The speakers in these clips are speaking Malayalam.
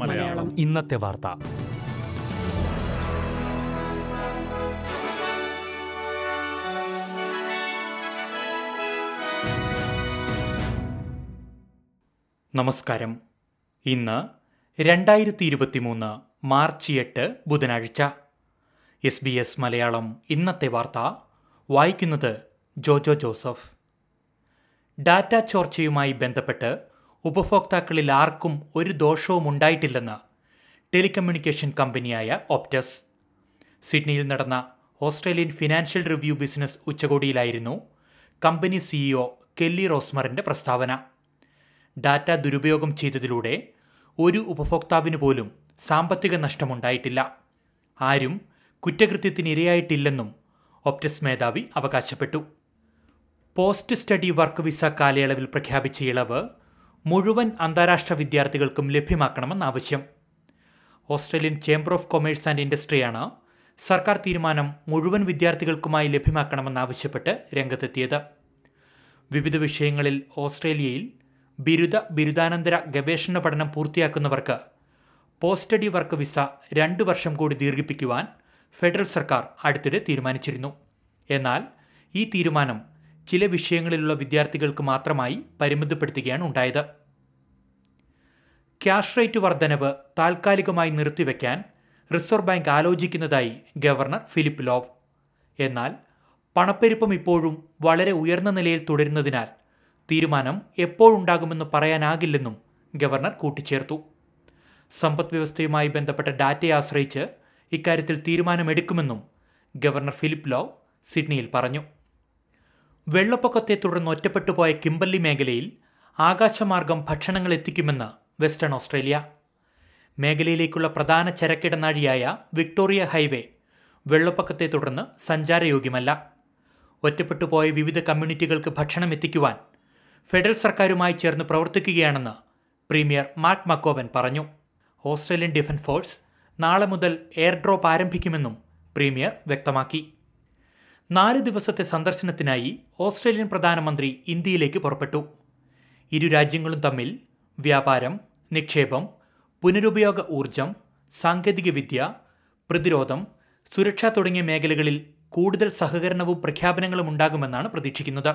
മലയാളം. ഇന്നത്തെ വാർത്ത. നമസ്കാരം. ഇന്ന് രണ്ടായിരത്തി ഇരുപത്തിമൂന്ന് മാർച്ച് എട്ട് ബുധനാഴ്ച. എസ് ബി എസ് മലയാളം ഇന്നത്തെ വാർത്ത വായിക്കുന്നത് ജോജോ ജോസഫ്. ഡാറ്റ ചോർച്ചയുമായി ബന്ധപ്പെട്ട് ഉപഭോക്താക്കളിൽ ആർക്കും ഒരു ദോഷവും ഉണ്ടായിട്ടില്ലെന്ന് ടെലികമ്മ്യൂണിക്കേഷൻ കമ്പനിയായ ഓപ്റ്റസ് സിഡ്നിയിൽ നടന്ന ഓസ്ട്രേലിയൻ ഫിനാൻഷ്യൽ റിവ്യൂ ബിസിനസ് ഉച്ചകോടിയിലായിരുന്നു കമ്പനി സിഇഒ കെല്ലി റോസ്മറിന്റെ പ്രസ്താവന. ഡാറ്റ ദുരുപയോഗം ചെയ്തതിലൂടെ ഒരു ഉപഭോക്താവിന് പോലും സാമ്പത്തിക നഷ്ടമുണ്ടായിട്ടില്ല. ആരും കുറ്റകൃത്യത്തിന് ഇരയായിട്ടില്ലെന്നും ഓപ്റ്റസ് മേധാവി അവകാശപ്പെട്ടു. പോസ്റ്റ് സ്റ്റഡി വർക്ക് വിസ കാലയളവിൽ പ്രഖ്യാപിച്ച ഇളവ് മുഴുവൻ അന്താരാഷ്ട്ര വിദ്യാർത്ഥികൾക്കും ലഭ്യമാക്കണമെന്ന് ആവശ്യം. Australian chamber of commerce and ഇൻഡസ്ട്രിയാണ് സർക്കാർ തീരുമാനം മുഴുവൻ വിദ്യാർത്ഥികൾക്കുമായി ലഭ്യമാക്കണമെന്നാവശ്യപ്പെട്ട് രംഗത്തെത്തിയത്. വിവിധ വിഷയങ്ങളിൽ ഓസ്ട്രേലിയയിൽ ബിരുദ ബിരുദാനന്തര ഗവേഷണ പഠനം പൂർത്തിയാക്കുന്നവർക്ക് പോസ്റ്റ് സ്റ്റഡി വർക്ക് വിസ രണ്ടു വർഷം കൂടി ദീർഘിപ്പിക്കുവാൻ ഫെഡറൽ സർക്കാർ അടുത്തിടെ തീരുമാനിച്ചിരുന്നു. എന്നാൽ ഈ തീരുമാനം ചില വിഷയങ്ങളിലുള്ള വിദ്യാർത്ഥികൾക്ക് മാത്രമായി പരിമിതപ്പെടുത്തുകയാണ് ഉണ്ടായത്. ക്യാഷ് റേറ്റ് വർധനവ് താൽക്കാലികമായി നിർത്തിവെക്കാൻ റിസർവ് ബാങ്ക് ആലോചിക്കുന്നതായി ഗവർണർ ഫിലിപ്പ് ലോവ്. എന്നാൽ പണപ്പെരുപ്പം ഇപ്പോഴും വളരെ ഉയർന്ന നിലയിൽ തുടരുന്നതിനാൽ തീരുമാനം എപ്പോഴുണ്ടാകുമെന്ന് പറയാനാകില്ലെന്നും ഗവർണർ കൂട്ടിച്ചേർത്തു. സമ്പദ് വ്യവസ്ഥയുമായി ബന്ധപ്പെട്ട ഡാറ്റയെ ആശ്രയിച്ച് ഇക്കാര്യത്തിൽ തീരുമാനമെടുക്കുമെന്നും ഗവർണർ ഫിലിപ്പ് ലോവ് സിഡ്നിയിൽ പറഞ്ഞു. വെള്ളപ്പൊക്കത്തെ തുടർന്ന് ഒറ്റപ്പെട്ടുപോയ കിംബല്ലി മേഖലയിൽ ആകാശമാർഗം ഭക്ഷണങ്ങൾ എത്തിക്കുമെന്ന് വെസ്റ്റേൺ ഓസ്ട്രേലിയ. മേഖലയിലേക്കുള്ള പ്രധാന ചരക്കിടനാഴിയായ വിക്ടോറിയ ഹൈവേ വെള്ളപ്പൊക്കത്തെ തുടർന്ന് സഞ്ചാരയോഗ്യമല്ല. ഒറ്റപ്പെട്ടുപോയ വിവിധ കമ്മ്യൂണിറ്റികൾക്ക് ഭക്ഷണം എത്തിക്കുവാൻ ഫെഡറൽ സർക്കാരുമായി ചേർന്ന് പ്രവർത്തിക്കുകയാണെന്ന് പ്രീമിയർ മാർട്ട് മക്കോവൻ പറഞ്ഞു. ഓസ്ട്രേലിയൻ ഡിഫൻസ് ഫോഴ്സ് നാളെ മുതൽ എയർ ഡ്രോപ്പ് ആരംഭിക്കുമെന്നും പ്രീമിയർ വ്യക്തമാക്കി. നാല് ദിവസത്തെ സന്ദർശനത്തിനായി ഓസ്ട്രേലിയൻ പ്രധാനമന്ത്രി ഇന്ത്യയിലേക്ക് പുറപ്പെട്ടു. ഇരു രാജ്യങ്ങളും തമ്മിൽ വ്യാപാരം നിക്ഷേപം പുനരുപയോഗ ഊർജം സാങ്കേതികവിദ്യ പ്രതിരോധം സുരക്ഷ തുടങ്ങിയ മേഖലകളിൽ കൂടുതൽ സഹകരണവും പ്രഖ്യാപനങ്ങളും ഉണ്ടാകുമെന്നാണ് പ്രതീക്ഷിക്കുന്നത്.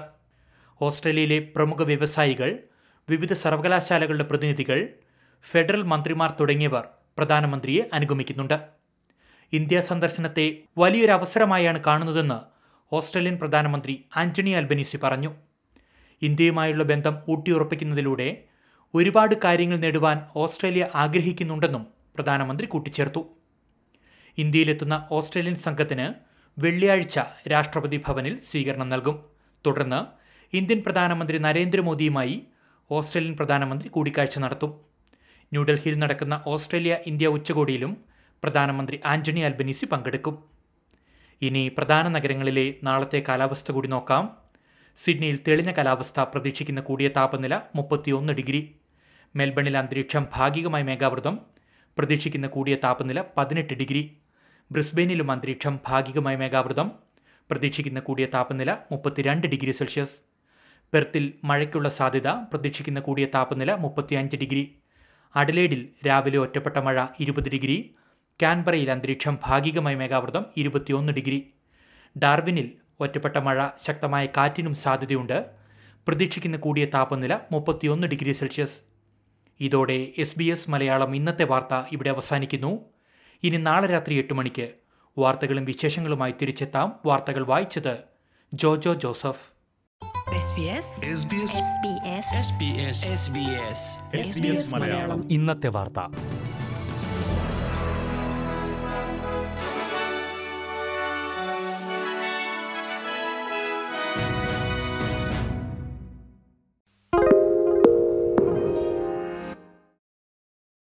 ഓസ്ട്രേലിയയിലെ പ്രമുഖ വ്യവസായികൾ വിവിധ സർവകലാശാലകളുടെ പ്രതിനിധികൾ ഫെഡറൽ മന്ത്രിമാർ തുടങ്ങിയവർ പ്രധാനമന്ത്രിയെ അനുഗമിക്കുന്നുണ്ട്. ഇന്ത്യ സന്ദർശനത്തെ വലിയൊരു അവസരമായാണ് കാണുന്നതെന്ന് ഓസ്ട്രേലിയൻ പ്രധാനമന്ത്രി ആന്റണി അൽബനീസി പറഞ്ഞു. ഇന്ത്യയുമായുള്ള ബന്ധം ഊട്ടിയുറപ്പിക്കുന്നതിലൂടെ ഒരുപാട് കാര്യങ്ങൾ നേടുവാൻ ഓസ്ട്രേലിയ ആഗ്രഹിക്കുന്നുണ്ടെന്നും പ്രധാനമന്ത്രി കൂട്ടിച്ചേർത്തു. ഇന്ത്യയിലെത്തുന്ന ഓസ്ട്രേലിയൻ സംഘത്തിന് വെള്ളിയാഴ്ച രാഷ്ട്രപതി ഭവനിൽ സ്വീകരണം നൽകും. തുടർന്ന് ഇന്ത്യൻ പ്രധാനമന്ത്രി നരേന്ദ്രമോദിയുമായി ഓസ്ട്രേലിയൻ പ്രധാനമന്ത്രി കൂടിക്കാഴ്ച നടത്തും. ന്യൂഡൽഹിയിൽ നടക്കുന്ന ഓസ്ട്രേലിയ ഇന്ത്യ ഉച്ചകോടിയിലും പ്രധാനമന്ത്രി ആന്റണി അൽബനീസി പങ്കെടുക്കും. ഇനി പ്രധാന നഗരങ്ങളിലെ നാളത്തെ കാലാവസ്ഥ കൂടി നോക്കാം. സിഡ്നിയിൽ തെളിഞ്ഞ കാലാവസ്ഥ പ്രതീക്ഷിക്കുന്ന കൂടിയ താപനില മുപ്പത്തിയൊന്ന് ഡിഗ്രി. മെൽബണിൽ അന്തരീക്ഷം ഭാഗികമായി മേഘാവൃതം. പ്രതീക്ഷിക്കുന്ന കൂടിയ താപനില പതിനെട്ട് ഡിഗ്രി. ബ്രിസ്ബെയിനിലും അന്തരീക്ഷം ഭാഗികമായി മേഘാവൃതം. പ്രതീക്ഷിക്കുന്ന കൂടിയ താപനില മുപ്പത്തിരണ്ട് ഡിഗ്രി സെൽഷ്യസ്. പെർത്തിൽ മഴയ്ക്കുള്ള സാധ്യത പ്രതീക്ഷിക്കുന്ന കൂടിയ താപനില മുപ്പത്തിയഞ്ച് ഡിഗ്രി. അഡലേഡിൽ രാവിലെ ഒറ്റപ്പെട്ട മഴ ഇരുപത് ഡിഗ്രി. കാൻബറയിൽ അന്തരീക്ഷം ഭാഗികമായി മേഘാവൃതം ഇരുപത്തിയൊന്ന് ഡിഗ്രി. ഡാർവിനിൽ ഒറ്റപ്പെട്ട മഴ ശക്തമായ കാറ്റിനും സാധ്യതയുണ്ട്. പ്രതീക്ഷിക്കുന്ന കൂടിയ താപനില മുപ്പത്തിയൊന്ന് ഡിഗ്രി സെൽഷ്യസ്. ഇതോടെ എസ് ബി എസ് മലയാളം ഇന്നത്തെ വാർത്ത ഇവിടെ അവസാനിക്കുന്നു. ഇനി നാളെ രാത്രി എട്ട് മണിക്ക് വാർത്തകളും വിശേഷങ്ങളുമായി തിരിച്ചെത്താം വാർത്തകൾ വായിച്ചത് ജോജോ ജോസഫ്. SBS ഇന്നത്തെ വാർത്ത.